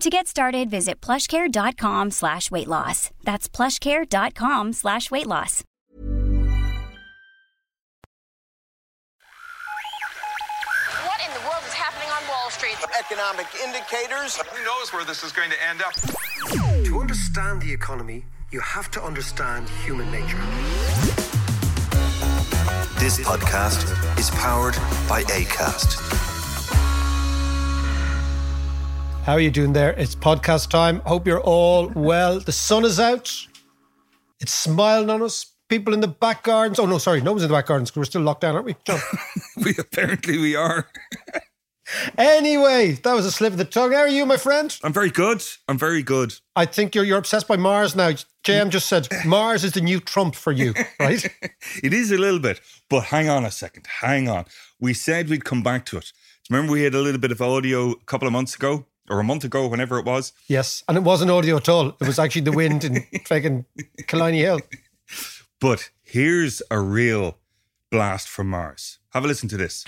To get started, visit plushcare.com slash weight loss. That's plushcare.com slash weight loss. What in the world is happening on Wall Street? Economic indicators. Who knows where this is going to end up? To understand the economy, you have to understand human nature. This podcast is powered by ACAST. How are you doing there? It's podcast time. Hope you're all well. The sun is out. It's smiling on us. People in the back gardens. Oh no, sorry, no one's in the back gardens because we're still locked down, aren't we? John? we apparently we are. anyway, that was a slip of the tongue. How are you, my friend? I'm very good. I'm very good. I think you're you're obsessed by Mars now. JM just said Mars is the new Trump for you, right? it is a little bit, but hang on a second. Hang on. We said we'd come back to it. Remember, we had a little bit of audio a couple of months ago or a month ago, whenever it was. Yes, and it wasn't audio at all. It was actually the wind in fucking Killiney Hill. But here's a real blast from Mars. Have a listen to this.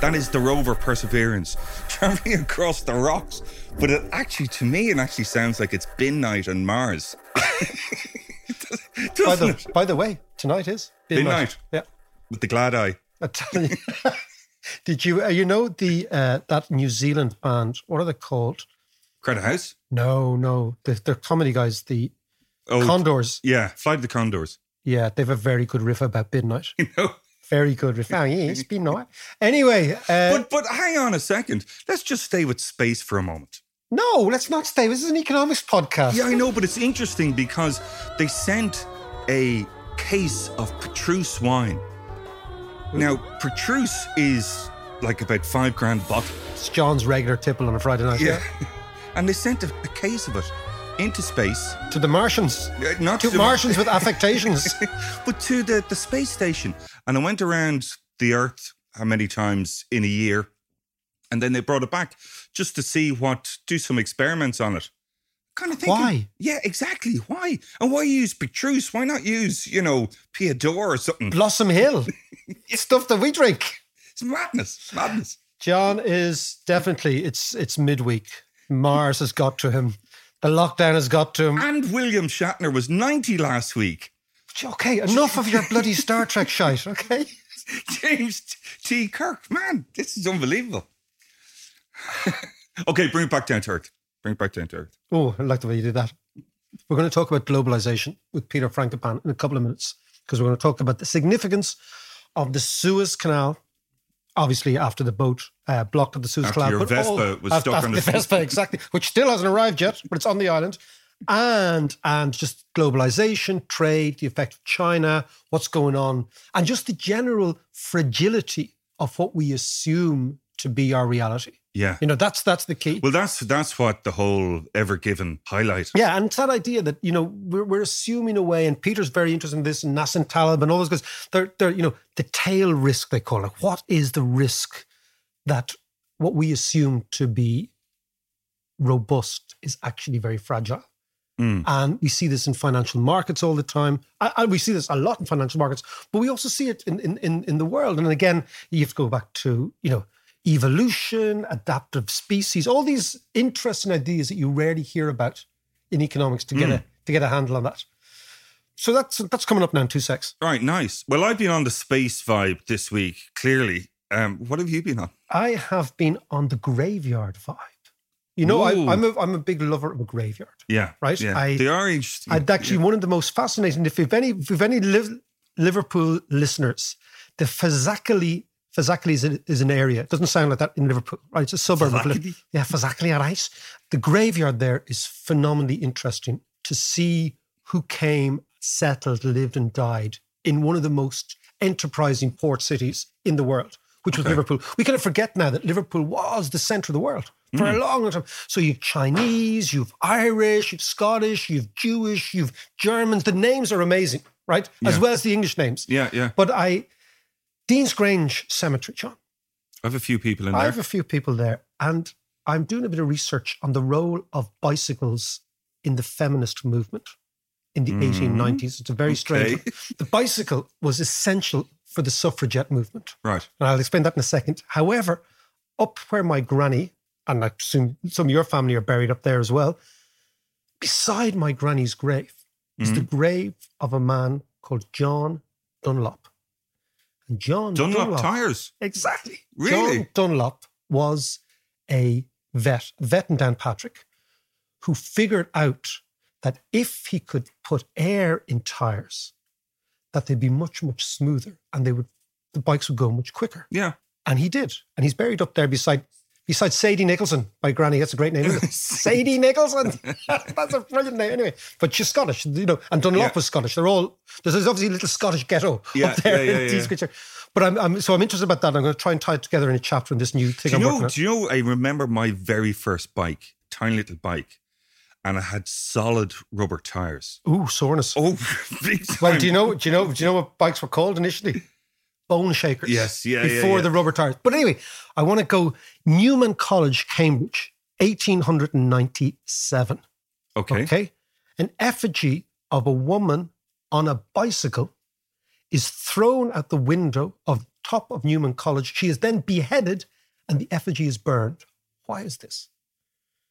That is the rover Perseverance traveling across the rocks. But it actually, to me, it actually sounds like it's bin night on Mars. by, the, by the way, tonight is bin, bin night. night. Yeah. With the glad eye. You, did you, uh, you know, the uh, that New Zealand band, what are they called? Credit House? No, no. The, they're comedy guys, the oh, Condors. Yeah, Flight of the Conchords. Yeah, they have a very good riff about midnight. You know? Very good riff. Oh, yeah, it's been night. Anyway. Uh, but, but hang on a second. Let's just stay with space for a moment. No, let's not stay. This is an economics podcast. Yeah, I know, but it's interesting because they sent a case of Petrus wine. Now, Petrus is like about five grand a bottle. It's John's regular tipple on a Friday night. Yeah. and they sent a, a, case of it into space. To the Martians. Uh, not to, to Martians with affectations. but to the, the space station. And I went around the Earth how many times in a year and then they brought it back just to see what, do some experiments on it. Kind of thinking, why? Yeah, exactly. Why? And why use Petrus? Why not use, you know, Piat d'Or or something? Blossom Hill. It's stuff that we drink. It's madness. Madness. John is definitely, it's it's midweek. Mars has got to him. The lockdown has got to him. And William Shatner was 90 last week. Okay, enough of your bloody Star Trek shite, okay? James T. Kirk, man, this is unbelievable. okay, bring it back down to earth. Bring it back down to earth. Oh, I like the way you did that. We're going to talk about globalization with Peter Frankopan in a couple of minutes because we're going to talk about the significance of the Suez Canal. Obviously, after the boat uh, blocked at the Suez after Canal, your but Vespa all, was after, stuck after on the, the Vespa, exactly, which still hasn't arrived yet, but it's on the island and and just globalization, trade, the effect of China, what's going on, and just the general fragility of what we assume to be our reality. Yeah. You know, that's that's the key. Well, that's that's what the whole Ever Given highlight. Yeah, and it's that idea that, you know, we're, we're assuming away, and Peter's very interested in this, and Nassim Taleb and all those guys, they're, they're, you know, the tail risk, they call it. What is the risk that what we assume to be robust is actually very fragile? Mm. And we see this in financial markets all the time. And we see this a lot in financial markets, but we also see it in, in, in the world. And again, you have to go back to, you know, evolution, adaptive species, all these interesting ideas that you rarely hear about in economics to get Mm. a to get a handle on that. so that's that's coming up now in two secs. Right, nice. Well, I've been on the space vibe this week, clearly. Um, what have you been on? I have been on the graveyard vibe. You know, I. I'm a I'm a big lover of a graveyard. Yeah. Right? Yeah. I- they are interesting. I'd actually one of the most fascinating. If you've any if you've any Liv- Liverpool listeners, the Fazakerley Fazakerley is, a, is an area. It doesn't sound like that in Liverpool, right? It's a suburb of Liverpool. Yeah, Fazakerley, right? The graveyard there is phenomenally interesting to see who came, settled, lived, and died in one of the most enterprising port cities in the world, which was Liverpool. We kind of forget now that Liverpool was the centre of the world for a long, long time. So you've Chinese, you've Irish, you've Scottish, you've Jewish, you've Germans. The names are amazing, right? As Yeah. well as the English names. yeah, yeah. But I, Deansgrange Cemetery, John. I have a few people in there. I have a few people there, and I'm doing a bit of research on the role of bicycles in the feminist movement in the 1890s. It's a very strange. Okay. one. The bicycle was essential for the suffragette movement, right. and I'll explain that in a second. However, up where my granny and I assume some of your family are buried up there as well, beside my granny's grave is the Mm-hmm. grave of a man called John Dunlop. And John Dunlop tires. Exactly. Really? John Dunlop was a vet, vet in Downpatrick, who figured out that if he could put air in tires, that they'd be much, much smoother and they would the bikes would go much quicker. Yeah. And he did. And he's buried up there beside beside Sadie Nicholson, by granny. That's a great name, isn't it? Sadie Nicholson. That's a brilliant name. Anyway, but she's Scottish, you know, and Dunlop Yeah. was Scottish. They're all there's obviously a little Scottish ghetto Yeah, up there yeah, yeah, in yeah. Dean's But I'm, I'm so I'm interested about that. I'm going to try and tie it together in a chapter in this new thing Do I'm you know? Do you know? I remember my very first bike, tiny little bike, and I had solid rubber tires. Ooh, soreness. Oh, well, do you know? Do you know? Do you know what bikes were called initially? Bone shakers. Yes, yeah, yeah, Before yeah. the rubber tires. But anyway, I want to go Newnham College, Cambridge, 1897. Okay. Okay. An effigy of a woman on a bicycle is thrown out the window of top of Newnham College. She is then beheaded and the effigy is burned. Why is this?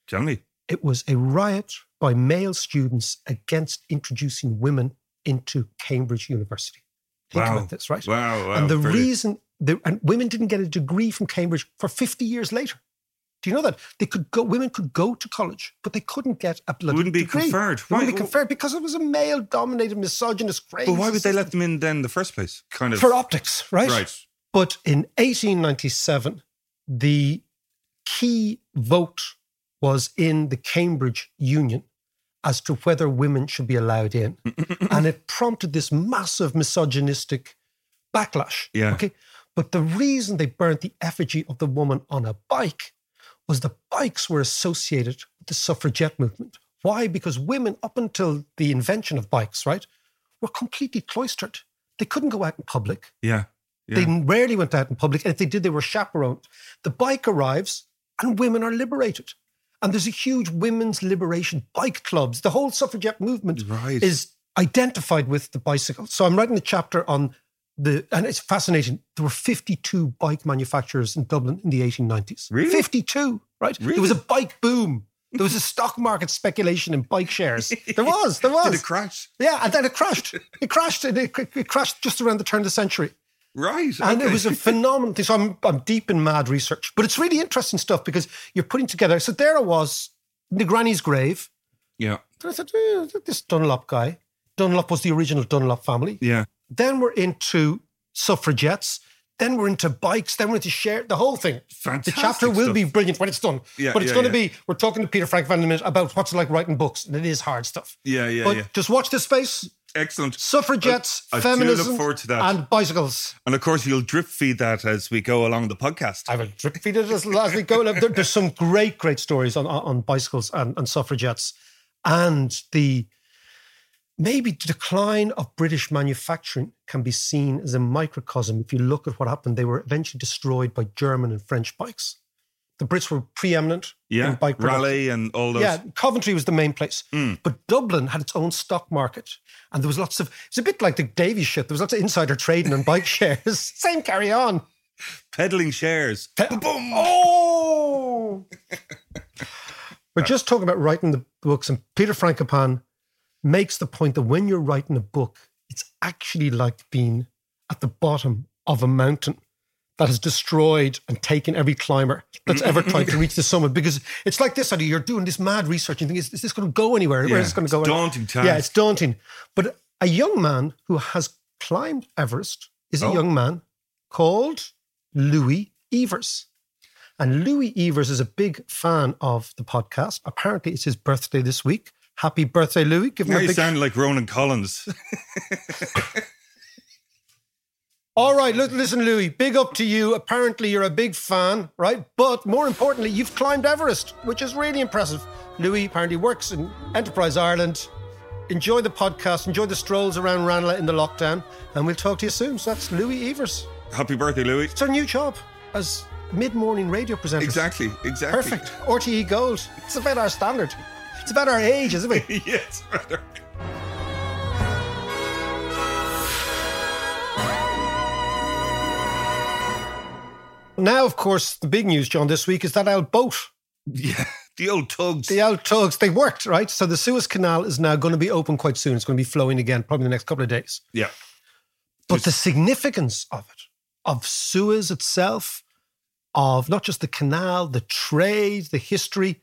Tell me. It was a riot by male students against introducing women into Cambridge University. Think Wow. about this, right? Wow. wow and the brilliant. reason, the, and women didn't get a degree from Cambridge for 50 years later. Do you know that they could go? Women could go to college, but they couldn't get a bloody Wouldn't be degree. conferred. They wouldn't be conferred because it was a male-dominated, misogynist, crazy. But why would they let them in then in the first place? Kind of for optics, right? Right. But in 1897, the key vote was in the Cambridge Union as to whether women should be allowed in. and it prompted this massive misogynistic backlash. Yeah. Okay. But the reason they burnt the effigy of the woman on a bike was the bikes were associated with the suffragette movement. Why? Because women, up until the invention of bikes, right, were completely cloistered. They couldn't go out in public. Yeah. Yeah. They rarely went out in public. And if they did, they were chaperoned. The bike arrives and women are liberated. And there's a huge women's liberation bike clubs. The whole suffragette movement Right. is identified with the bicycle. So I'm writing a chapter on the, and it's fascinating. There were 52 bike manufacturers in Dublin in the 1890s. Really? 52, right? Really? There was a bike boom. There was a stock market speculation in bike shares. There was, there was. Did it crash? Yeah, and then it crashed. It crashed. and It, it crashed just around the turn of the century. Right. And it was a phenomenal thing. So I'm, I'm deep in mad research, but it's really interesting stuff because you're putting together. So there I was in the granny's grave. Yeah. And I said, eh, this Dunlop guy. Dunlop was the original Dunlop family. Yeah. Then we're into suffragettes. Then we're into bikes. Then we're into share the whole thing. Fantastic the chapter will stuff. be brilliant when it's done. Yeah, but it's yeah, going to yeah. be. We're talking to Peter Frankopan a minute about what's it like writing books, and it is hard stuff. Yeah. Yeah. but yeah. just watch this space: Excellent. suffragettes, I- I do look feminism, forward to that. and bicycles. And of course, you'll drip feed that as we go along the podcast. I will drip feed it as, as we go. There- there's some great, great stories on, on on bicycles and, and suffragettes, and the maybe the decline of British manufacturing can be seen as a microcosm. If you look at what happened, they were eventually destroyed by German and French bikes. The Brits were preeminent yeah. in bike production. Raleigh and all those. Yeah, Coventry was the main place. Mm. But Dublin had its own stock market. And there was lots of, it's a bit like the Davy's shit. There was lots of insider trading on bike shares. Same carry on. Peddling shares. Boom. Oh! We're just talking about writing the books, and Peter Frankopan makes the point that when you're writing a book, it's actually like being at the bottom of a mountain that has destroyed and taken every climber that's ever mm-hmm. tried to reach the summit because it's like this idea you're doing this mad research and you think is, is this going to go anywhere? Yeah, where's it going to it's go daunting task. yeah it's daunting. But a young man who has climbed everest is a Oh. young man called louis evers. And louis evers is a big fan of the podcast. Apparently it's his birthday this week. Happy birthday louis. Give him Now a you big sound like Ronan Collins. All right, look, listen, Louis, big up to you. Apparently, you're a big fan, right? But more importantly, you've climbed Everest, which is really impressive. Louis apparently works in Enterprise Ireland. Enjoy the podcast, enjoy the strolls around Ranelagh in the lockdown, and we'll talk to you soon. So that's Louis Evers. Happy birthday, Louis. It's our new job as mid morning radio presenter. Exactly, exactly. Perfect. RTE Gold. It's about our standard. It's about our age, isn't it? yes, brother. Now, of course, the big news, John, this week is that our boat Yeah, the old tugs. The old tugs, they worked, right? So the Suez Canal is now going to be open quite soon. It's going to be flowing again, probably in the next couple of days. yeah. But the significance of it, of Suez itself, of not just the canal, the trade, the history,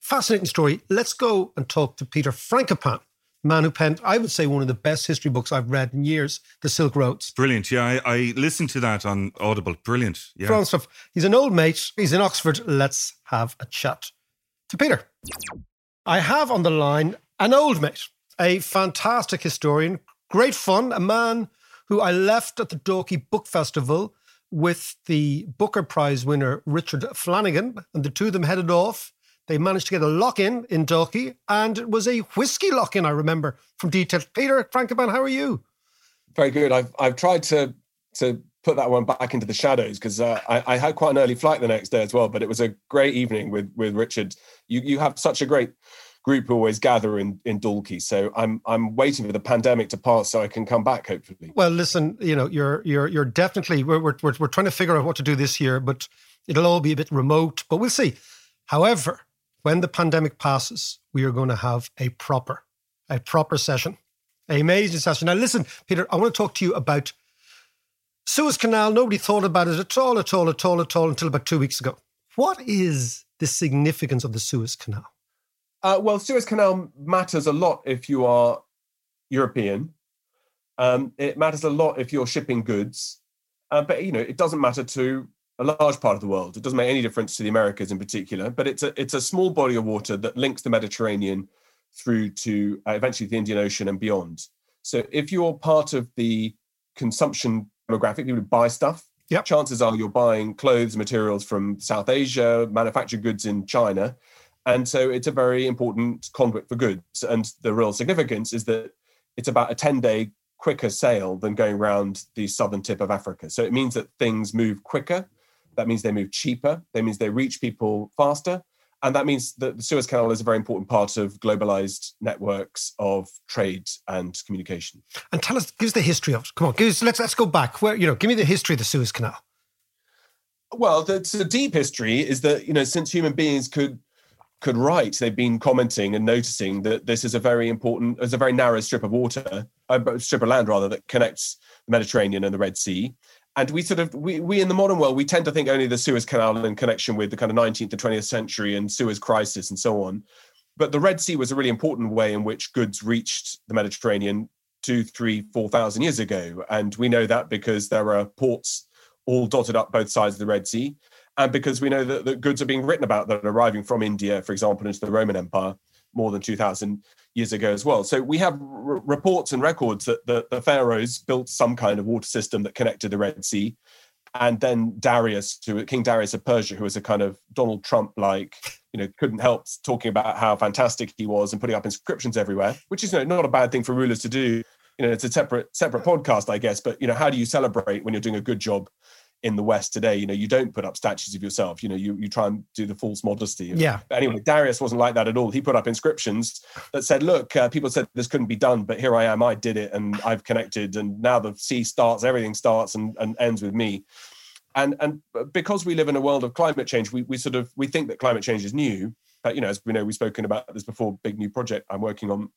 fascinating story. Let's go and talk to Peter Frankopan, man who penned, I would say, one of the best history books I've read in years, The Silk Roads. Brilliant. Yeah, I, I listened to that on Audible. Brilliant. Yeah. From. He's an old mate. He's in Oxford. Let's have a chat to Peter. I have on the line an old mate, a fantastic historian, great fun, a man who I left at the Dalkey Book Festival with the Booker Prize winner Richard Flanagan, and the two of them headed off. They managed to get a lock in in Dalkey, and it was a whiskey lock in, I remember from detail. Peter Frankopan, how are you? Very good. I've I've tried to to put that one back into the shadows because uh, I, I had quite an early flight the next day as well. But it was a great evening with with Richard. You you have such a great group who always gather in in Dalkey. So I'm I'm waiting for the pandemic to pass so I can come back hopefully. Well, listen, you know, you're you're you're definitely we're we're, we're trying to figure out what to do this year, but it'll all be a bit remote. But we'll see. However, when the pandemic passes, we are going to have a proper, a proper session, a amazing session. Now, listen, Peter, I want to talk to you about Suez Canal. Nobody thought about it at all, at all, at all, at all until about two weeks ago. What is the significance of the Suez Canal? Uh, well, Suez Canal matters a lot if you are European. Um, it matters a lot if you're shipping goods, uh, but you know it doesn't matter to a large part of the world. It doesn't make any difference to the Americas in particular. But it's a it's a small body of water that links the Mediterranean through to uh, eventually the Indian Ocean and beyond. So if you're part of the consumption demographic, people who buy stuff, Yep. chances are you're buying clothes, materials from South Asia, manufactured goods in China. And so it's a very important conduit for goods. And the real significance is that it's about a 10 day quicker sail than going around the southern tip of Africa. So it means that things move quicker. That means they move cheaper. That means they reach people faster. And that means that the Suez Canal is a very important part of globalized networks of trade and communication. And tell us, give us the history of it. Come on, give us, let's let's go back. Where you know, give me the history of the Suez Canal. Well, the, the deep history is that you know since human beings could could write, they've been commenting and noticing that this is a very important, it's a very narrow strip of water, a strip of land rather, that connects the Mediterranean and the Red Sea. And we sort of, we, we in the modern world, we tend to think only the Suez Canal in connection with the kind of 19th and 20th century and Suez crisis and so on. But the Red Sea was a really important way in which goods reached the Mediterranean two, three, four thousand years ago. And we know that because there are ports all dotted up both sides of the Red Sea and because we know that, that goods are being written about that are arriving from India, for example, into the Roman Empire more than 2,000 years ago as well. So we have r- reports and records that the, the pharaohs built some kind of water system that connected the Red Sea. And then Darius, who King Darius of Persia, who was a kind of Donald Trump like, you know, couldn't help talking about how fantastic he was and putting up inscriptions everywhere, which is you know, not a bad thing for rulers to do. You know, it's a separate separate podcast, I guess. But you know, how do you celebrate when you're doing a good job in the West today. You know, you don't put up statues of yourself. You know, you you try and do the false modesty. Yeah. But anyway, Darius wasn't like that at all. He put up inscriptions that said, "Look, uh, people said this couldn't be done, but here I am. I did it, and I've connected, and now the sea starts. Everything starts and, and ends with me." And and because we live in a world of climate change, we we sort of we think that climate change is new. But you know, as we know, we've spoken about this before. Big new project I'm working on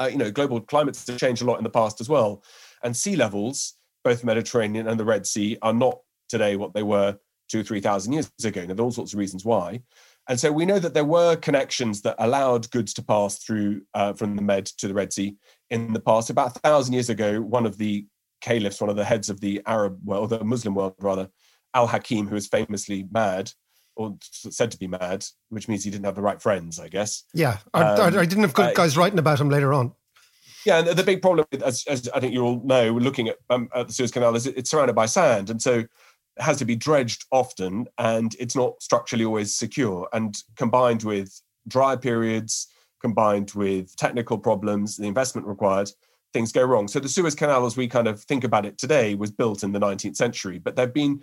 uh, you know, global climates have changed a lot in the past as well. And sea levels, both the Mediterranean and the Red Sea, are not today what they were two or 3,000 years ago. Now, there are all sorts of reasons why. And so we know that there were connections that allowed goods to pass through uh, from the Med to the Red Sea in the past. About a thousand years ago, one of the caliphs, one of the heads of the Arab world, the Muslim world rather, Al Hakim, who was famously mad, or said to be mad, which means he didn't have the right friends, I guess. Yeah, I, um, I, I didn't have good uh, guys writing about him later on. Yeah, and the big problem, as, as I think you all know, looking at, um, at the Suez Canal, is it's surrounded by sand, and so it has to be dredged often, and it's not structurally always secure. And combined with dry periods, combined with technical problems, the investment required, things go wrong. So the Suez Canal, as we kind of think about it today, was built in the 19th century, but there've been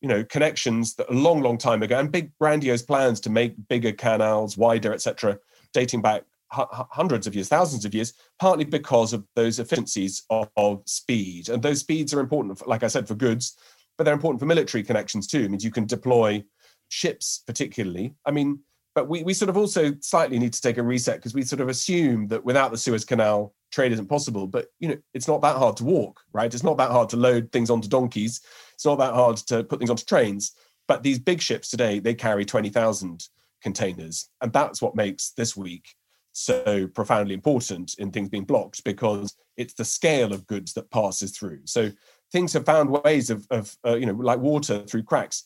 you know connections that a long long time ago and big grandiose plans to make bigger canals wider etc dating back hundreds of years thousands of years partly because of those efficiencies of, of, speed. And those speeds are important for, like i said for goods but they're important for military connections too. It means you can deploy ships particularly. I mean but we, we sort of also slightly need to take a reset because we sort of assume that without the suez canal trade isn't possible. But you know it's not that hard to walk right? It's not that hard to load things onto donkeys. It's not that hard to put things onto trains. But these big ships today, they carry 20,000 containers. And that's what makes this week so profoundly important in things being blocked because it's the scale of goods that passes through. So things have found ways of, of uh, you know, like water through cracks.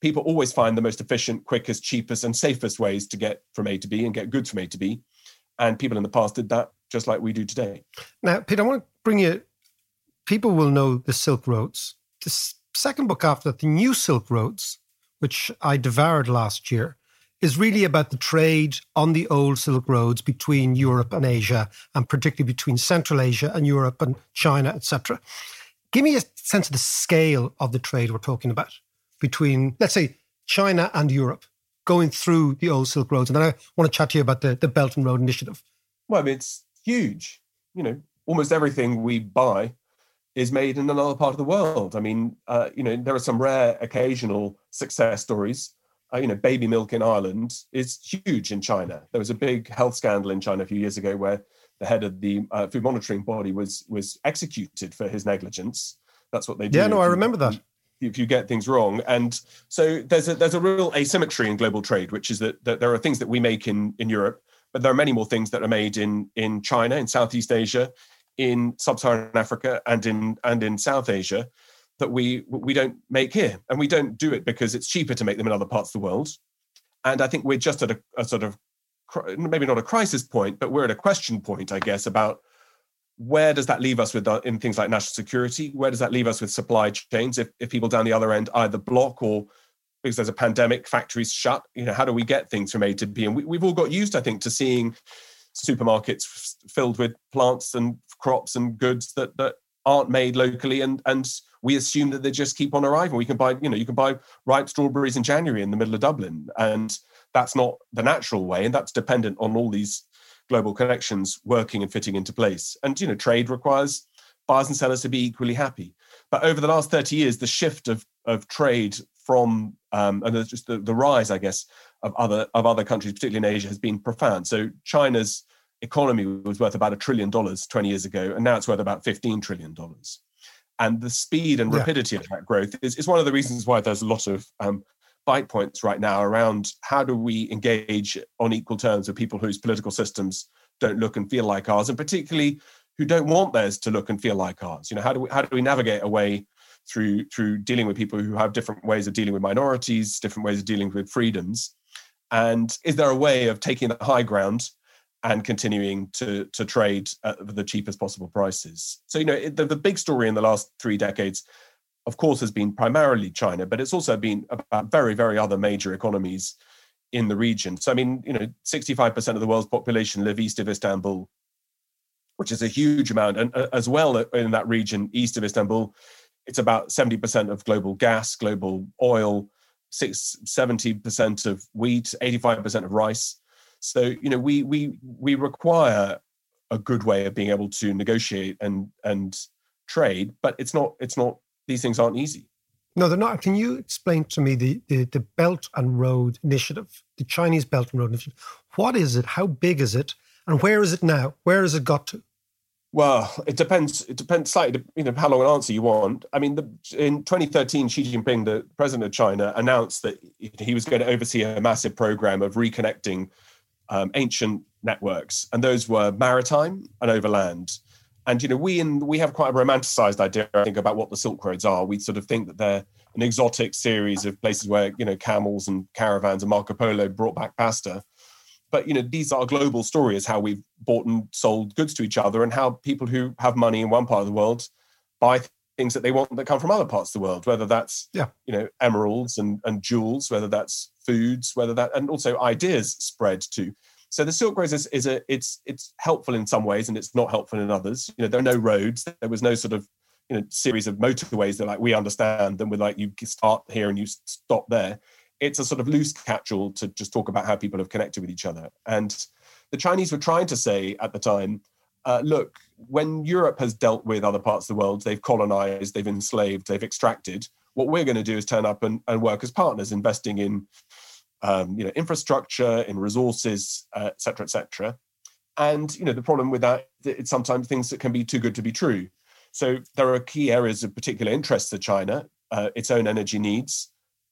People always find the most efficient, quickest, cheapest, and safest ways to get from A to B and get goods from A to B. And people in the past did that just like we do today. Now, Peter, I want to bring you, people will know the Silk Roads the second book after that, The New Silk Roads, which I devoured last year, is really about the trade on the old Silk Roads between Europe and Asia, and particularly between Central Asia and Europe and China, etc. Give me a sense of the scale of the trade we're talking about between, let's say, China and Europe going through the old Silk Roads. And then I want to chat to you about the, the Belt and Road Initiative. Well, I mean, it's huge. You know, almost everything we buy is made in another part of the world. I mean, uh, you know, there are some rare occasional success stories. Uh, you know, baby milk in Ireland is huge in China. There was a big health scandal in China a few years ago where the head of the uh, food monitoring body was was executed for his negligence. That's what they do. Yeah, no, I remember that. If you get things wrong, and so there's a there's a real asymmetry in global trade, which is that, that there are things that we make in in Europe, but there are many more things that are made in in China, in Southeast Asia, in sub-Saharan Africa and in and in South Asia that we we don't make here, and we don't do it because it's cheaper to make them in other parts of the world. And I think we're just at a, a sort of maybe not a crisis point, but we're at a question point, I guess, about where does that leave us with uh, in things like national security? Where does that leave us with supply chains if, if people down the other end either block or because there's a pandemic, factories shut, you know, how do we get things from A to B? And we, we've all got used, I think, to seeing supermarkets filled with plants and crops and goods that that aren't made locally and and we assume that they just keep on arriving. We can buy you know you can buy ripe strawberries in january in the middle of dublin and that's not the natural way and that's dependent on all these global connections working and fitting into place. And you know trade requires buyers and sellers to be equally happy. But over the last 30 years the shift of of trade from um, and just the, the rise i guess of other of other countries particularly in asia has been profound. So china's economy was worth about a trillion dollars 20 years ago, and now it's worth about 15 trillion dollars. And the speed and rapidity yeah. of that growth is, is one of the reasons why there's a lot of um, bite points right now around how do we engage on equal terms with people whose political systems don't look and feel like ours, and particularly who don't want theirs to look and feel like ours. You know, how do we how do we navigate a way through through dealing with people who have different ways of dealing with minorities, different ways of dealing with freedoms? And is there a way of taking the high ground and continuing to to trade at the cheapest possible prices. So you know the, the big story in the last three decades, of course, has been primarily China, but it's also been about very very other major economies in the region. So I mean, you know, sixty five percent of the world's population live east of Istanbul, which is a huge amount, and uh, as well uh, in that region east of Istanbul, it's about seventy percent of global gas, global oil. 70 percent of wheat, 85% of rice. So you know, we we we require a good way of being able to negotiate and and trade, but it's not it's not these things aren't easy. No, they're not. Can you explain to me the, the, the Belt and Road Initiative, the Chinese Belt and Road Initiative? What is it? How big is it? And where is it now? Where has it got to? Well, it depends. It depends slightly, you know, how long an answer you want. I mean, the, in 2013, Xi Jinping, the president of China, announced that he was going to oversee a massive program of reconnecting um, ancient networks, and those were maritime and overland. And you know, we in we have quite a romanticized idea, I think, about what the Silk Roads are. We sort of think that they're an exotic series of places where you know camels and caravans and Marco Polo brought back pasta but you know these are global stories how we've bought and sold goods to each other and how people who have money in one part of the world buy things that they want that come from other parts of the world whether that's yeah. you know emeralds and, and jewels whether that's foods whether that and also ideas spread too so the silk road is, is a it's it's helpful in some ways and it's not helpful in others you know there are no roads there was no sort of you know series of motorways that like we understand them with like you start here and you stop there it's a sort of loose catch-all to just talk about how people have connected with each other. And the Chinese were trying to say at the time, uh, look, when Europe has dealt with other parts of the world, they've colonized, they've enslaved, they've extracted. What we're going to do is turn up and, and work as partners, investing in um, you know infrastructure, in resources, uh, et cetera, et cetera. And you know the problem with that, it's sometimes things that can be too good to be true. So there are key areas of particular interest to China, uh, its own energy needs,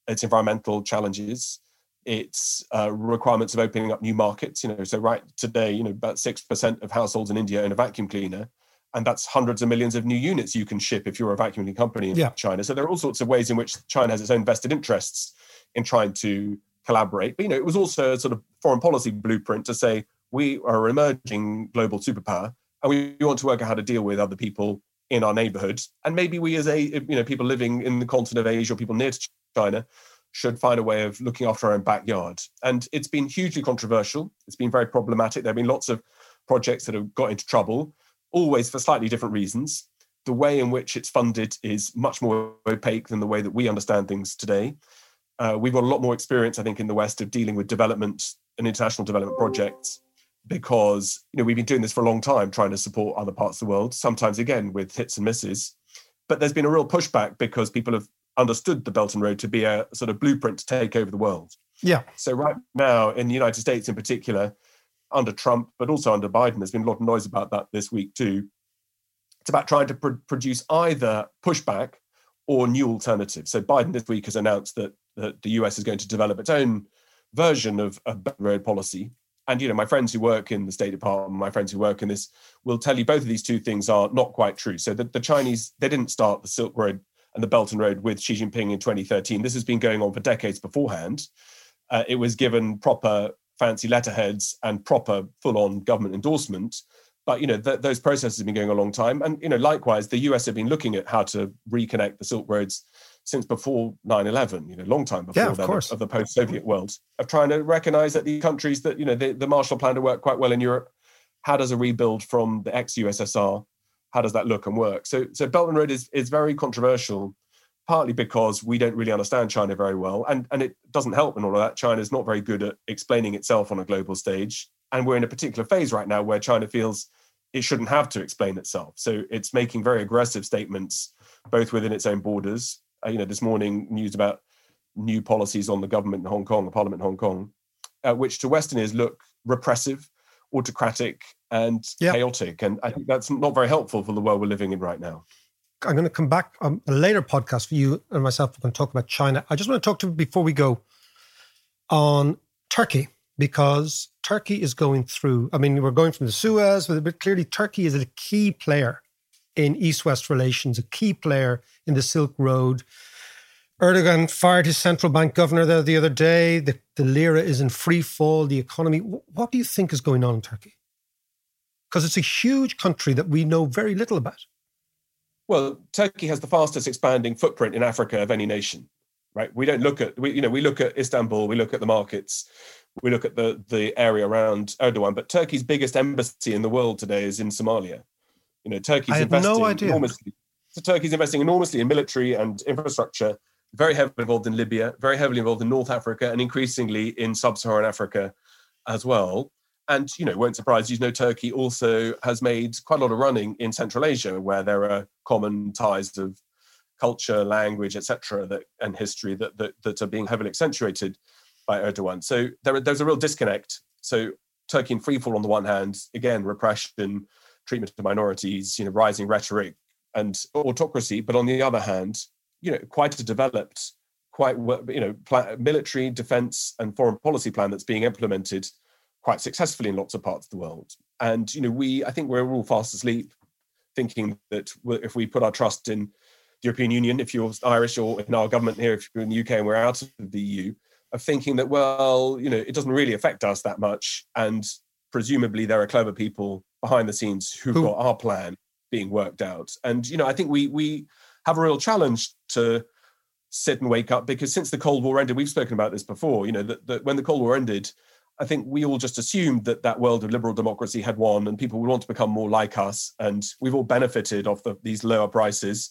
its environmental challenges, its uh, requirements of opening up new markets. You know, so right today, you know, about six percent of households in India own a vacuum cleaner, and that's hundreds of millions of new units you can ship if you're a vacuum cleaning company in yeah. China. So there are all sorts of ways in which China has its own vested interests in trying to collaborate. But you know, it was also a sort of foreign policy blueprint to say we are an emerging global superpower, and we want to work out how to deal with other people in our neighborhood. And maybe we, as a you know people living in the continent of Asia or people near to China should find a way of looking after our own backyard. And it's been hugely controversial. It's been very problematic. There have been lots of projects that have got into trouble, always for slightly different reasons. The way in which it's funded is much more opaque than the way that we understand things today. Uh, we've got a lot more experience, I think, in the West of dealing with development and international development projects because you know we've been doing this for a long time, trying to support other parts of the world. Sometimes, again, with hits and misses. But there's been a real pushback because people have understood the Belt and Road to be a sort of blueprint to take over the world. Yeah. So right now in the United States in particular, under Trump, but also under Biden, there's been a lot of noise about that this week too. It's about trying to pr- produce either pushback or new alternatives. So Biden this week has announced that, that the US is going to develop its own version of a belt road policy. And you know, my friends who work in the State Department, my friends who work in this, will tell you both of these two things are not quite true. So the, the Chinese, they didn't start the Silk Road and the Belt and Road with Xi Jinping in 2013. This has been going on for decades beforehand. Uh, it was given proper fancy letterheads and proper full-on government endorsement. But you know th- those processes have been going a long time, and you know likewise, the US have been looking at how to reconnect the Silk Roads since before 9-11 you know long time before yeah, of, then, course. of the post-soviet world of trying to recognize that the countries that you know the, the marshall plan to work quite well in europe how does a rebuild from the ex-ussr how does that look and work? So, so Belt and Road is is very controversial, partly because we don't really understand China very well, and and it doesn't help in all of that. China is not very good at explaining itself on a global stage, and we're in a particular phase right now where China feels it shouldn't have to explain itself. So it's making very aggressive statements, both within its own borders. Uh, you know, this morning news about new policies on the government in Hong Kong, the parliament in Hong Kong, uh, which to Westerners look repressive, autocratic, and yep. chaotic. And I think that's not very helpful for the world we're living in right now. I'm going to come back on a later podcast for you and myself. We're going to talk about China. I just want to talk to you before we go on Turkey because Turkey is going through. I mean, we're going from the Suez, but clearly Turkey is a key player in East-West relations, a key player in the Silk Road. Erdogan fired his central bank governor there the other day. The, the lira is in free fall. The economy. What do you think is going on in Turkey? Because it's a huge country that we know very little about. Well, Turkey has the fastest expanding footprint in Africa of any nation, right? We don't look at we you know we look at Istanbul, we look at the markets, we look at the the area around Erdogan, but Turkey's biggest embassy in the world today is in Somalia. You know, Turkey's I investing no idea. enormously. So Turkey's investing enormously in military and infrastructure, very heavily involved in Libya, very heavily involved in North Africa, and increasingly in sub-Saharan Africa as well and you know won't surprise you know turkey also has made quite a lot of running in central asia where there are common ties of culture language etc that and history that, that that are being heavily accentuated by erdogan so there, there's a real disconnect so Turkey in freefall on the one hand, again, repression, treatment of minorities, you know, rising rhetoric and autocracy. But on the other hand, you know, quite a developed, quite you know, military defense and foreign policy plan that's being implemented quite successfully in lots of parts of the world. And you know, we I think we're all fast asleep thinking that if we put our trust in the European Union, if you're Irish, or in our government here, if you're in the UK and we're out of the EU, of thinking that well, you know, it doesn't really affect us that much, and presumably there are clever people behind the scenes who've Who? got our plan being worked out. And you know, I think we we have a real challenge to sit and wake up because since the Cold War ended, we've spoken about this before. You know, that, that when the Cold War ended, I think we all just assumed that that world of liberal democracy had won, and people would want to become more like us. And we've all benefited of the, these lower prices,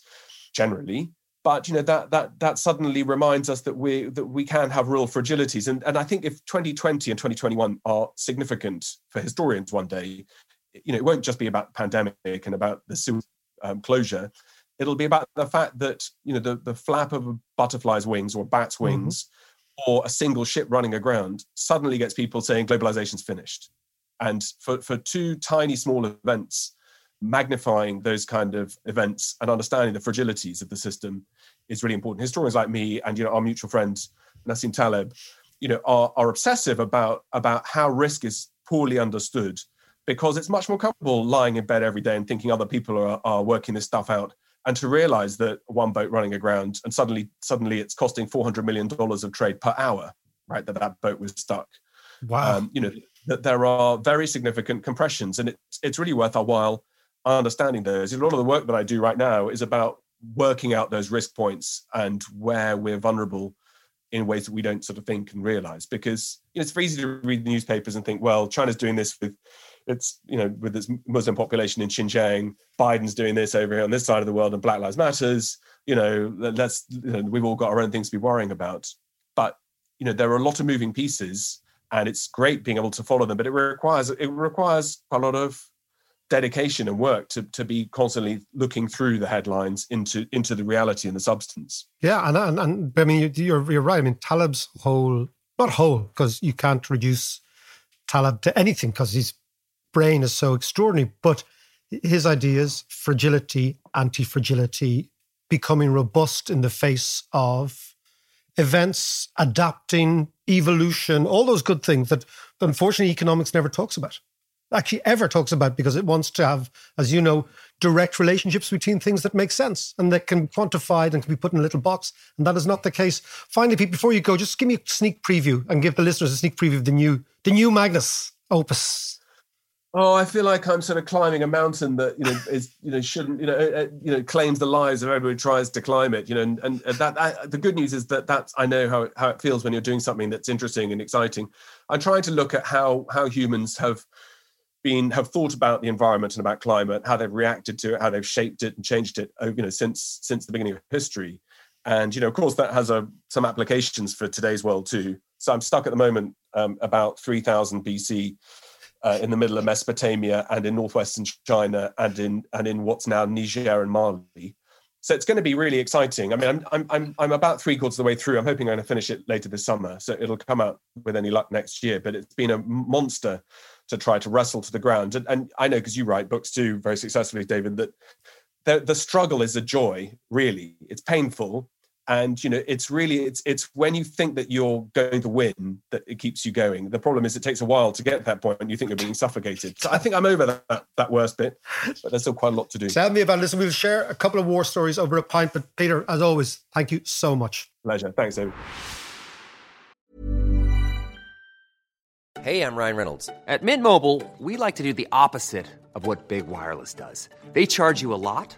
generally. But you know that that that suddenly reminds us that we that we can have real fragilities. And and I think if 2020 and 2021 are significant for historians one day, you know, it won't just be about pandemic and about the um, closure. It'll be about the fact that you know the the flap of a butterfly's wings or a bat's mm-hmm. wings, mm-hmm. Or a single ship running aground suddenly gets people saying globalization's finished. And for for two tiny small events, magnifying those kind of events and understanding the fragilities of the system is really important. Historians like me and you know our mutual friend Nassim Taleb, you know, are, are obsessive about about how risk is poorly understood because it's much more comfortable lying in bed every day and thinking other people are, are working this stuff out and to realize that one boat running aground and suddenly suddenly it's costing 400 million dollars of trade per hour right that that boat was stuck. Wow. Um, you know that there are very significant compressions and it's it's really worth our while understanding those. A lot of the work that i do right now is about working out those risk points and where we're vulnerable in ways that we don't sort of think and realize because you know, it's very easy to read the newspapers and think well china's doing this with it's you know with this Muslim population in Xinjiang, Biden's doing this over here on this side of the world, and Black Lives Matters. You know, let's you know, we've all got our own things to be worrying about. But you know, there are a lot of moving pieces, and it's great being able to follow them. But it requires it requires a lot of dedication and work to to be constantly looking through the headlines into into the reality and the substance. Yeah, and and, and I mean you're you're right. I mean Taleb's whole not whole because you can't reduce Taleb to anything because he's brain is so extraordinary. But his ideas, fragility, anti fragility, becoming robust in the face of events, adapting, evolution, all those good things that unfortunately economics never talks about. Actually, ever talks about because it wants to have, as you know, direct relationships between things that make sense and that can be quantified and can be put in a little box. And that is not the case. Finally, Pete, before you go, just give me a sneak preview and give the listeners a sneak preview of the new, the new Magnus opus. Oh, I feel like I'm sort of climbing a mountain that you know is you know shouldn't you know uh, uh you know claims the lives of everyone who tries to climb it. You know, and, and that I, the good news is that that's I know how how it feels when you're doing something that's interesting and exciting. I'm trying to look at how how humans have been have thought about the environment and about climate, how they've reacted to it, how they've shaped it and changed it. Uh, you know, since since the beginning of history, and you know, of course, that has a some applications for today's world too. So I'm stuck at the moment um, about 3000 BC uh, in the middle of Mesopotamia and in northwestern China and in and in what's now Niger and Mali. So it's going to be really exciting. I mean, I'm I'm I'm, I'm about three quarters of the way through. I'm hoping I'm going to finish it later this summer, so it'll come out with any luck next year. But it's been a monster to try to wrestle to the ground. And, and I know because you write books too very successfully, David, that the, the struggle is a joy. Really, it's painful, and you know it's really it's it's when you think that you're going to win that it keeps you going. The problem is it takes a while to get to that point and you think you're being suffocated. So i think i'm over that, that, that worst bit but there's still quite a lot to do. Tell me about this we'll share a couple of war stories over a pint but peter as always thank you so much. Pleasure. Thanks david. Hey i'm ryan reynolds. At mint mobile we like to do the opposite of what big wireless does. They charge you a lot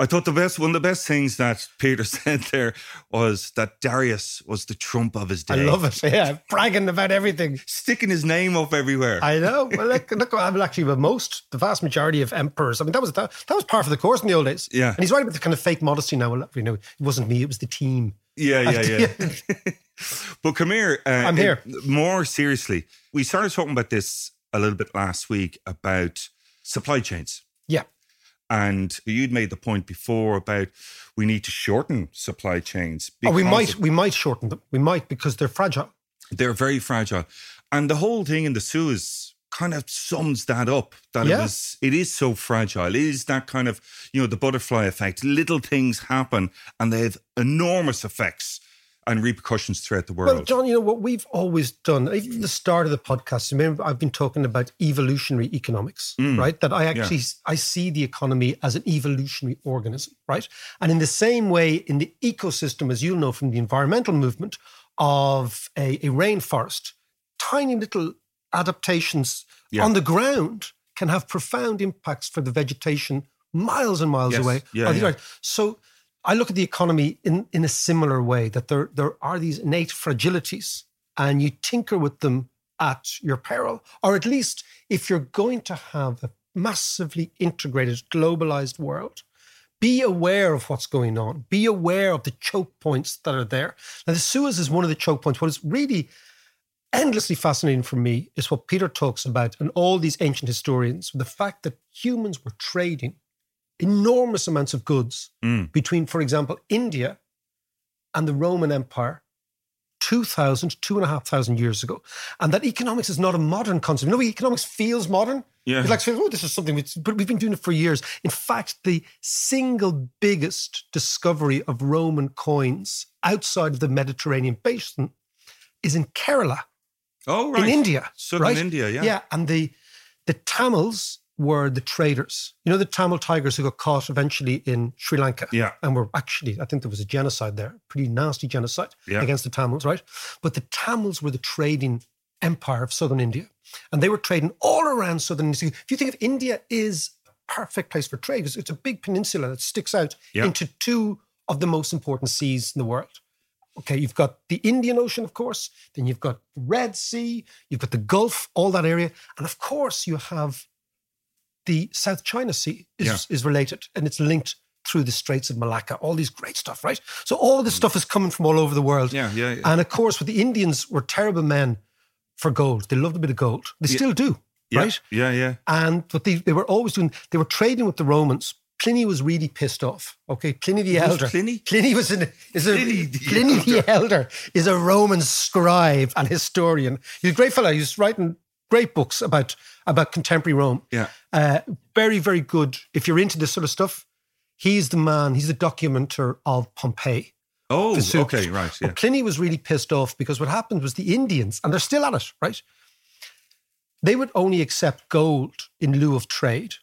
I thought the best one of the best things that Peter said there was that Darius was the Trump of his day. I love it. Yeah, bragging about everything, sticking his name up everywhere. I know. Well, look, look, I'm actually with most, the vast majority of emperors. I mean, that was that, that was part of the course in the old days. Yeah, and he's right about the kind of fake modesty now. You know, it wasn't me; it was the team. Yeah, yeah, yeah. but come here. Uh, I'm here. It, more seriously, we started talking about this a little bit last week about supply chains. Yeah. And you'd made the point before about we need to shorten supply chains. Oh, we might, we might shorten them. We might because they're fragile. They're very fragile, and the whole thing in the Suez kind of sums that up. That Yeah. it was, it is so fragile. It is that kind of you know the butterfly effect. Little things happen, and they have enormous effects and repercussions throughout the world. Well, John, you know what we've always done, even at the start of the podcast, remember I've been talking about evolutionary economics, Mm. right? That I Yeah. actually I see the economy as an evolutionary organism, right? And in the same way, in the ecosystem, as you'll know from the environmental movement of a, a rainforest, tiny little adaptations Yeah. on the ground can have profound impacts for the vegetation miles and miles Yes. away. Yeah, yeah. right? So I look at the economy in, in a similar way that there, there are these innate fragilities and you tinker with them at your peril. Or at least if you're going to have a massively integrated, globalized world, be aware of what's going on. Be aware of the choke points that are there. Now, the Suez is one of the choke points. What is really endlessly fascinating for me is what Peter talks about and all these ancient historians the fact that humans were trading enormous amounts of goods Mm. between, for example, India and the Roman Empire 2,000, 2,500 years ago. And that economics is not a modern concept. You know, economics feels modern. Yeah. It's like, oh, this is something, which, but we've been doing it for years. In fact, the single biggest discovery of Roman coins outside of the Mediterranean basin is in Kerala oh, right. in India. Southern right? India, yeah. Yeah. And the the Tamils were the traders. You know, the Tamil tigers who got caught eventually in Sri Lanka. Yeah. And were actually, I think there was a genocide there, pretty nasty genocide Yeah. against the Tamils, right? But the Tamils were the trading empire of southern India. And they were trading all around southern India. If you think of India is a perfect place for trade, 'cause it's a big peninsula that sticks out Yeah. into two of the most important seas in the world. Okay, you've got the Indian Ocean, of course, then you've got the Red Sea, you've got the Gulf, all that area. And of course, you have the South China Sea is, Yeah. is related and it's linked through the Straits of Malacca, all these great stuff, right? So all this mm. stuff is coming from all over the world. Yeah, yeah, yeah. And of course, with the Indians were terrible men for gold. They loved a bit of gold. They Yeah. still do, yeah, right? Yeah, yeah. And but they, they were always doing, they were trading with the Romans. Pliny was really pissed off. Okay, Pliny the Elder. Pliny? Pliny was an, is a Pliny the Pliny the Elder is a Roman scribe and historian. He's a great fellow. He's writing great books about about contemporary Rome. Yeah. Uh, very, very good. If you're into this sort of stuff, he's the man. He's the documenter of Pompeii. Oh, Vesuvius. okay, right. But Yeah. Pliny was really pissed off because what happened was the Indians, and they're still at it, right? They would only accept gold in lieu of trade.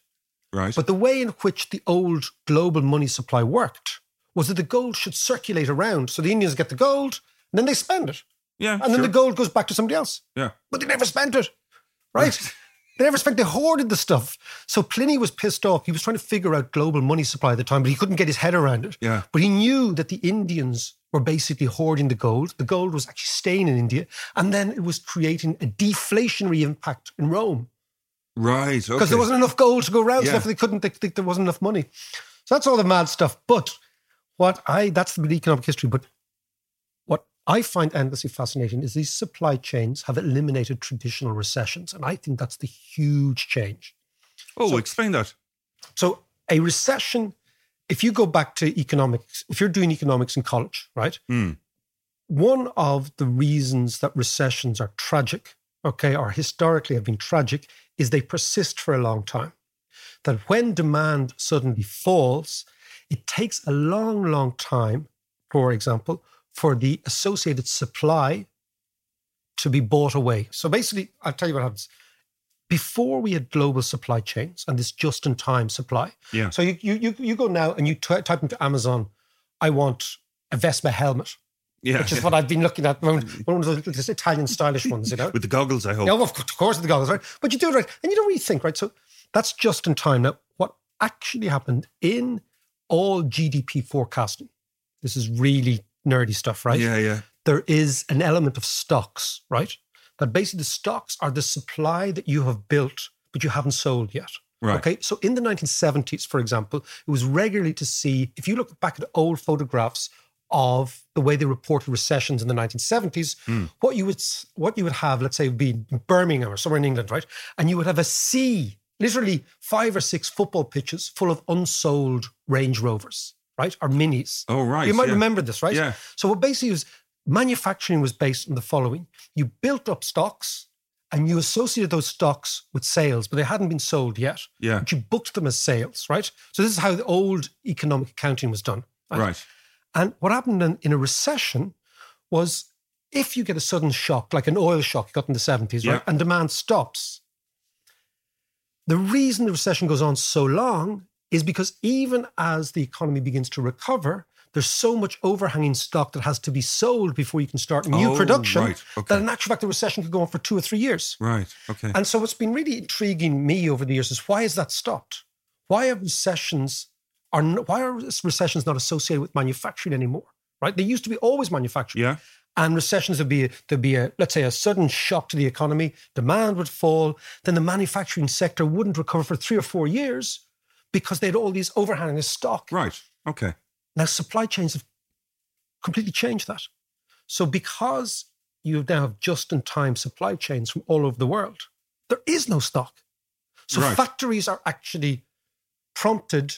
Right. But the way in which the old global money supply worked was that the gold should circulate around. So the Indians get the gold, and then they spend it. yeah. And then the gold goes back to somebody else. Yeah. But they never spent it. Right? they never spent, they hoarded the stuff. So Pliny was pissed off. He was trying to figure out global money supply at the time, but he couldn't get his head around it. Yeah. But he knew that the Indians were basically hoarding the gold. The gold was actually staying in India. And then it was creating a deflationary impact in Rome. Right. because Okay. there wasn't enough gold to go around. So Yeah. therefore they couldn't. They, they, there wasn't enough money. So that's all the mad stuff. But what I that's the economic history. But I find endlessly fascinating is these supply chains have eliminated traditional recessions, and I think that's the huge change. Oh, so, explain that. So a recession, if you go back to economics, if you're doing economics in college, right? Hmm. One of the reasons that recessions are tragic, okay, or historically have been tragic, is they persist for a long time. That when demand suddenly falls, it takes a long, long time, for example, for the associated supply to be bought away. So basically, I'll tell you what happens. Before we had global supply chains and this just-in-time supply, Yeah. so you you you, go now and you t- type into Amazon, I want a Vespa helmet, Yeah. which is yeah. what I've been looking at. One of those those Italian stylish ones, you know. With the goggles, I hope. Yeah, of course, of course, the goggles, right? But you do it right, and you don't really think, right? So that's just in time. Now, what actually happened in all GDP forecasting? This is really nerdy stuff, right? Yeah, yeah. There is an element of stocks, right? That basically the stocks are the supply that you have built, but you haven't sold yet. Right. Okay. So in the 1970s, for example, it was regularly to see, if you look back at old photographs of the way they reported recessions in the 1970s, Hmm. what you would what you would have, let's say, would be Birmingham or somewhere in England, right? And you would have a sea, literally five or six football pitches full of unsold Range Rovers, right? Or minis. Oh, right. You might yeah. remember this, right? Yeah. So what basically was manufacturing was based on the following: you built up stocks and you associated those stocks with sales, but they hadn't been sold yet. Yeah. But you booked them as sales, right? So this is how the old economic accounting was done. Right. And what happened in, in a recession was if you get a sudden shock, like an oil shock you got in the 70s, Yeah. right? And demand stops. The reason the recession goes on so long is because even as the economy begins to recover, there's so much overhanging stock that has to be sold before you can start new Oh, production right. Okay. that in actual fact the recession could go on for two or three years. Right. Okay. And so what's been really intriguing me over the years is why has that stopped? Why are recessions are why are recessions not associated with manufacturing anymore? Right? They used to be always manufacturing. yeah. And recessions would be there'd be a let's say a sudden shock to the economy, demand would fall, then the manufacturing sector wouldn't recover for three or four years because they had all these overhanging stock. Right. Okay. Now, supply chains have completely changed that. So, because you now have just in time supply chains from all over the world, there is no stock. So, Right. factories are actually prompted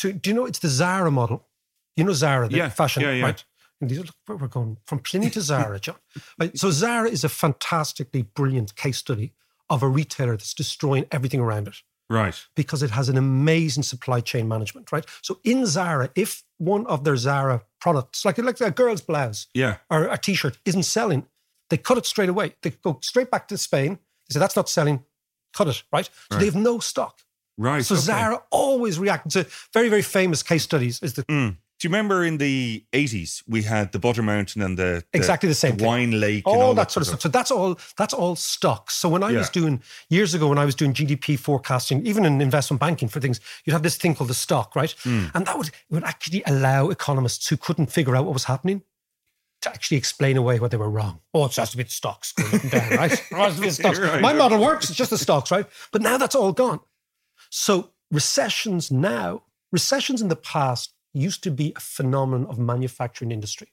to, do you know it's the Zara model? You know Zara, the Yeah, fashion, yeah, yeah. right? And these look where we're going from Pliny to Zara, John. Right? So, Zara is a fantastically brilliant case study of a retailer that's destroying everything around it Right. because it has an amazing supply chain management, right? So in Zara, if one of their Zara products, like like a girl's blouse Yeah. or a t-shirt, isn't selling, they cut it straight away. They go straight back to Spain. They say that's not selling, cut it, right? So Right. they have no stock. Right. So okay. Zara always reacts to very very famous case studies. Is the Mm. Do you remember in the 80s we had the Butter Mountain and the, the Exactly the same thing. wine lake and all, all that sort of stuff. So that's all. That's all stocks. So when I was doing years ago, when I was doing GDP forecasting, even in investment banking for things, you'd have this thing called the stock, right? Hmm. And that would would actually allow economists who couldn't figure out what was happening to actually explain away what they were wrong. Oh, it has to be the stocks going down, right? It has to be the stocks. Right, My model works. It's just the stocks, right? But now that's all gone. So recessions now, recessions in the past used to be a phenomenon of manufacturing industry.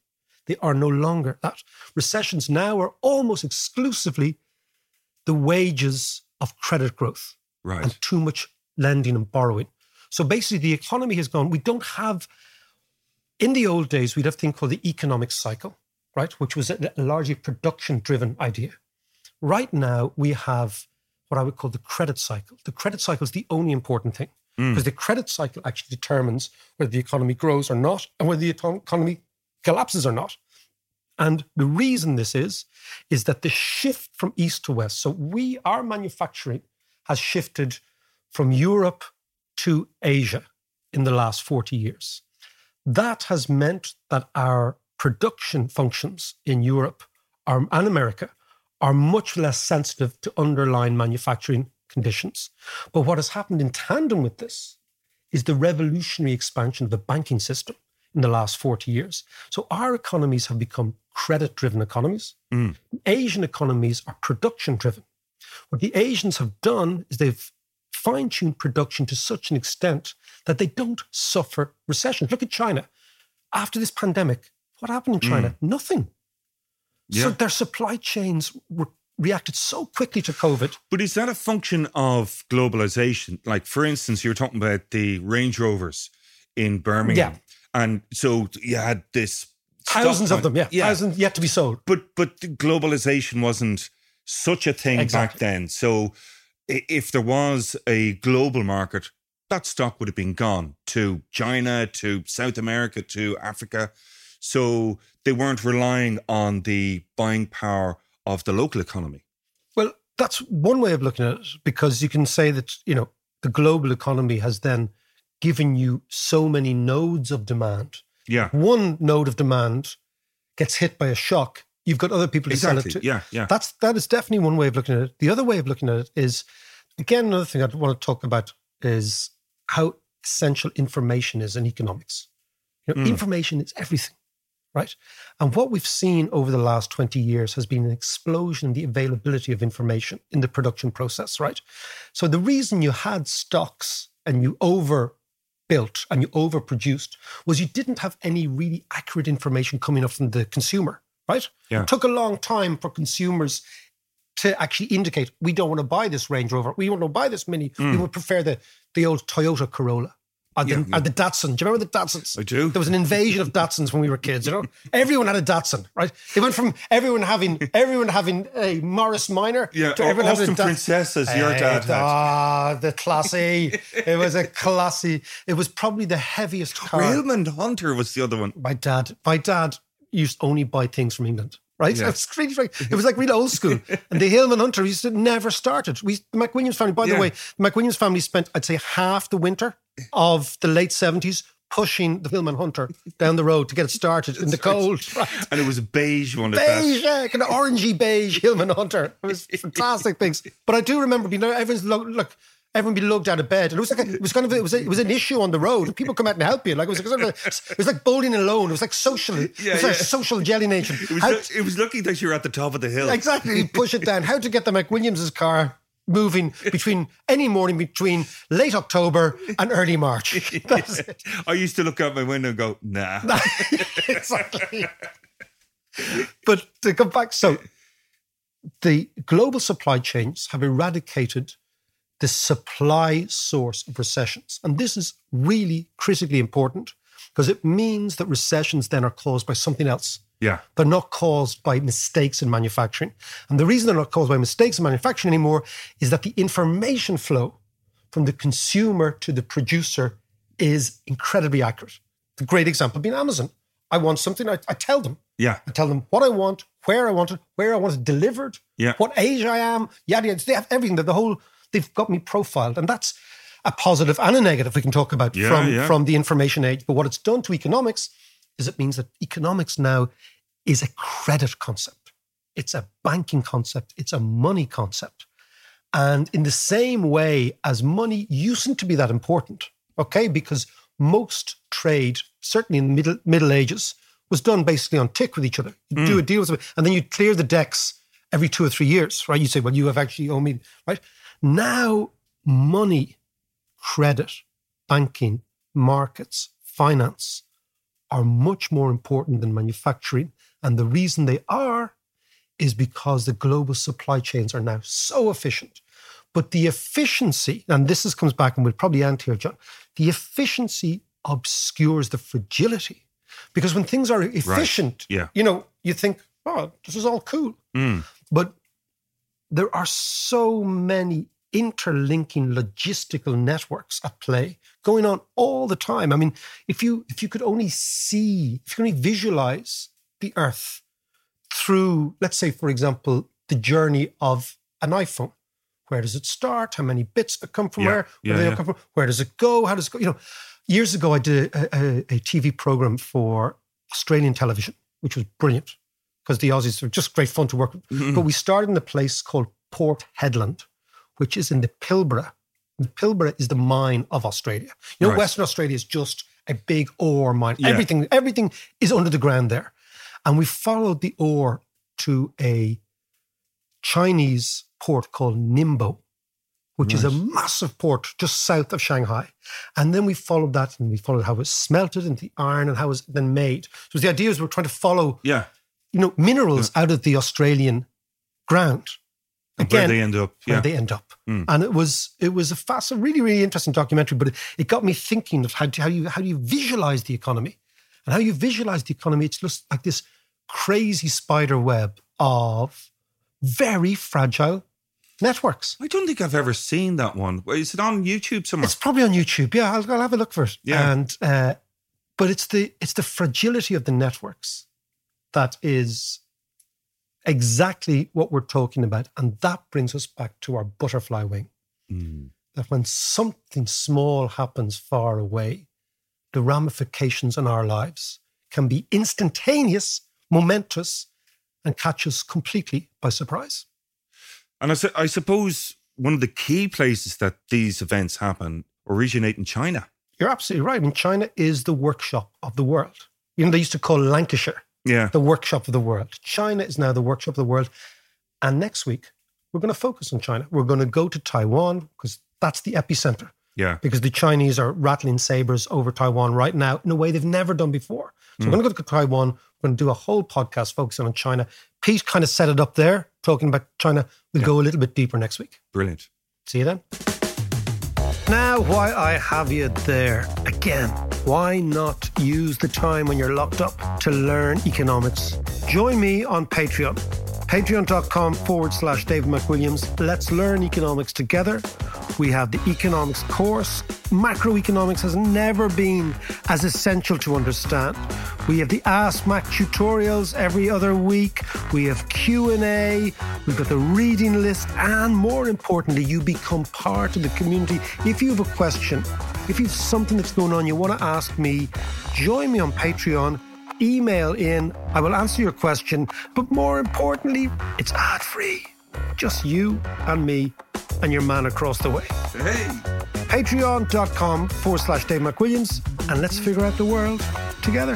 They are no longer that. Recessions now are almost exclusively the wages of credit growth Right. and too much lending and borrowing. So basically, the economy has gone. We don't have, in the old days, we'd have a thing called the economic cycle, right? Which was a, a largely production driven idea. Right now, we have what I would call the credit cycle. The credit cycle is the only important thing Mm. because the credit cycle actually determines whether the economy grows or not and whether the economy collapses or not. And the reason this is, is that the shift from east to west, so we, our manufacturing has shifted from Europe to Asia in the last 40 years. That has meant that our production functions in Europe are, and America are much less sensitive to underlying manufacturing conditions. But what has happened in tandem with this is the revolutionary expansion of the banking system in the last 40 years. So our economies have become credit driven economies. Asian economies are production driven. What the Asians have done is they've fine tuned production to such an extent that they don't suffer recessions. Look at China. After this pandemic, what happened in China? Mm. Nothing. So their supply chains re- reacted so quickly to COVID. But is that a function of globalization? Like, for instance, you were talking about the Range Rovers in Birmingham. Yeah. And so you had this Thousands of them, yeah. Thousands yet to be sold. But but globalization wasn't such a thing back then. So if there was a global market, that stock would have been gone to China, to South America, to Africa. So they weren't relying on the buying power of the local economy. Well, that's one way of looking at it because you can say that, you know, the global economy has then given you so many nodes of demand. Yeah. One node of demand gets hit by a shock. You've got other people to sell Exactly. it to. Yeah, yeah. That's that is definitely one way of looking at it. The other way of looking at it is again another thing I want to talk about is how essential information is in economics. You know, Mm. information is everything, right? And what we've seen over the last 20 years has been an explosion in the availability of information in the production process, right? So the reason you had stocks and you overbuilt and you overproduced was you didn't have any really accurate information coming up from the consumer, right? Yeah. It took a long time for consumers to actually indicate we don't want to buy this Range Rover, we want to buy this Mini, we Mm. would prefer the the old Toyota Corolla. Or the, Yeah, yeah. the Datsun. Do you remember the Datsuns? I do. There was an invasion of Datsuns when we were kids. You know, everyone had a Datsun, right? They went from everyone having everyone having a Morris Minor Yeah, to everyone having Austin a Dat- Princess, as your dad had. Ah, the classy. it was a classy. It was probably the heaviest car. Hillman Hunter was the other one. My dad, my dad used to only buy things from England. Right, Yeah. it's really, very- it was like real old school. And the Hillman Hunter used to never started. We, the McWilliams family. By the way, the McWilliams family spent, I'd say, half the winter of the late seventies pushing the Hillman Hunter down the road to get it started in the cold. Right. And it was a beige one Beige, yeah, kind of orangey beige Hillman Hunter. It was fantastic things. But I do remember being everyone's look, look everyone be lugged out of bed, and it was like a, it was kind of a, it was a, it was an issue on the road. People come out and help you. Like it was a, it was like bowling alone. It was like social. it Yeah, was like yeah. social jelly nation. It was, How- it was lucky that you were at the top of the hill. exactly, push it down. How to get the McWilliams' car moving between any morning between late October and early March. I used to look out my window and go, nah. exactly. but to come back, so the global supply chains have eradicated the supply source of recessions. And this is really critically important because it means that recessions then are caused by something else. Yeah. They're not caused by mistakes in manufacturing. And the reason they're not caused by mistakes in manufacturing anymore is that the information flow from the consumer to the producer is incredibly accurate. The great example being Amazon. I want something, I, I tell them. Yeah. I tell them what I want, where I want it, where I want it delivered, Yeah. what age I am, yada yada. They have everything. The whole they've got me profiled, and that's a positive and a negative we can talk about Yeah, from yeah. from the information age. But what it's done to economics is it means that economics now is a credit concept. It's a banking concept. It's a money concept. And in the same way as money used to be that important, okay, because most trade, certainly in the middle Middle Ages, was done basically on tick with each other. You do mm. a deal with somebody, and then you clear the decks every two or three years, right? You say, well, you have actually owe me, right? Now, money, credit, banking, markets, finance are much more important than manufacturing. And the reason they are is because the global supply chains are now so efficient. But the efficiency, and this is, comes back, and we'll probably end here, John, the efficiency obscures the fragility. Because when things are efficient, Yeah. you know, you think, oh, this is all cool. Mm. But there are so many interlinking logistical networks at play going on all the time. I mean, if you if you could only see, if you could only visualize the earth through, let's say, for example, the journey of an iPhone. Where does it start? How many bits come from Yeah, where? Where, yeah, they yeah. come from? where does it go? How does it go? You know, years ago I did a, a, a TV program for Australian television, which was brilliant because the Aussies were just great fun to work with. Mhm. But we started in a place called Port Hedland, which is in the Pilbara. The Pilbara is the mine of Australia. You know, Right. Western Australia is just a big ore mine. Everything, everything is under the ground there. And we followed the ore to a Chinese port called Ningbo, which is a massive port just south of Shanghai. And then we followed that and we followed how it was smelted into the iron and how it was then made. So the idea is we're trying to follow, Yeah. you know, minerals out of the Australian ground. And where they end up, Where they end up. Mm. And it was it was a fast, really, really interesting documentary, but it, it got me thinking of how, do, how you how do you visualize the economy? And how you visualize the economy, it's just like this crazy spider web of very fragile networks. I don't think I've ever seen that one. Is it on YouTube somewhere? It's probably on YouTube. Yeah, I'll, I'll have a look for it. Yeah. And uh, but it's the it's the fragility of the networks that is exactly what we're talking about, and that brings us back to our butterfly wing. Mm. That when something small happens far away, the ramifications in our lives can be instantaneous, momentous, and catch us completely by surprise. And I, su- I suppose one of the key places that these events happen originate in China. You're absolutely right. I mean, China is the workshop of the world. You know, they used to call Lancashire Yeah. the workshop of the world. China is now the workshop of the world. And next week, we're going to focus on China. We're going to go to Taiwan because that's the epicenter. Yeah. Because the Chinese are rattling sabers over Taiwan right now in a way they've never done before. So Mm. we're going to go to Taiwan. We're going to do a whole podcast focusing on China. Pete kind of set it up there, talking about China. We'll go a little bit deeper next week. Brilliant. See you then. Now, why I have you there again, why not use the time when you're locked up to learn economics? Join me on Patreon. Patreon.com forward slash David McWilliams. Let's learn economics together. We have the economics course. Macroeconomics has never been as essential to understand. We have the Ask Mac tutorials every other week. We have Q&A. We've got the reading list. And more importantly, you become part of the community. If you have a question, if you have something that's going on you want to ask me, join me on Patreon. Email in. I will answer your question. But more importantly, it's ad free. Just you and me and your man across the way. Hey. Patreon.com forward slash Dave McWilliams. And let's figure out the world together.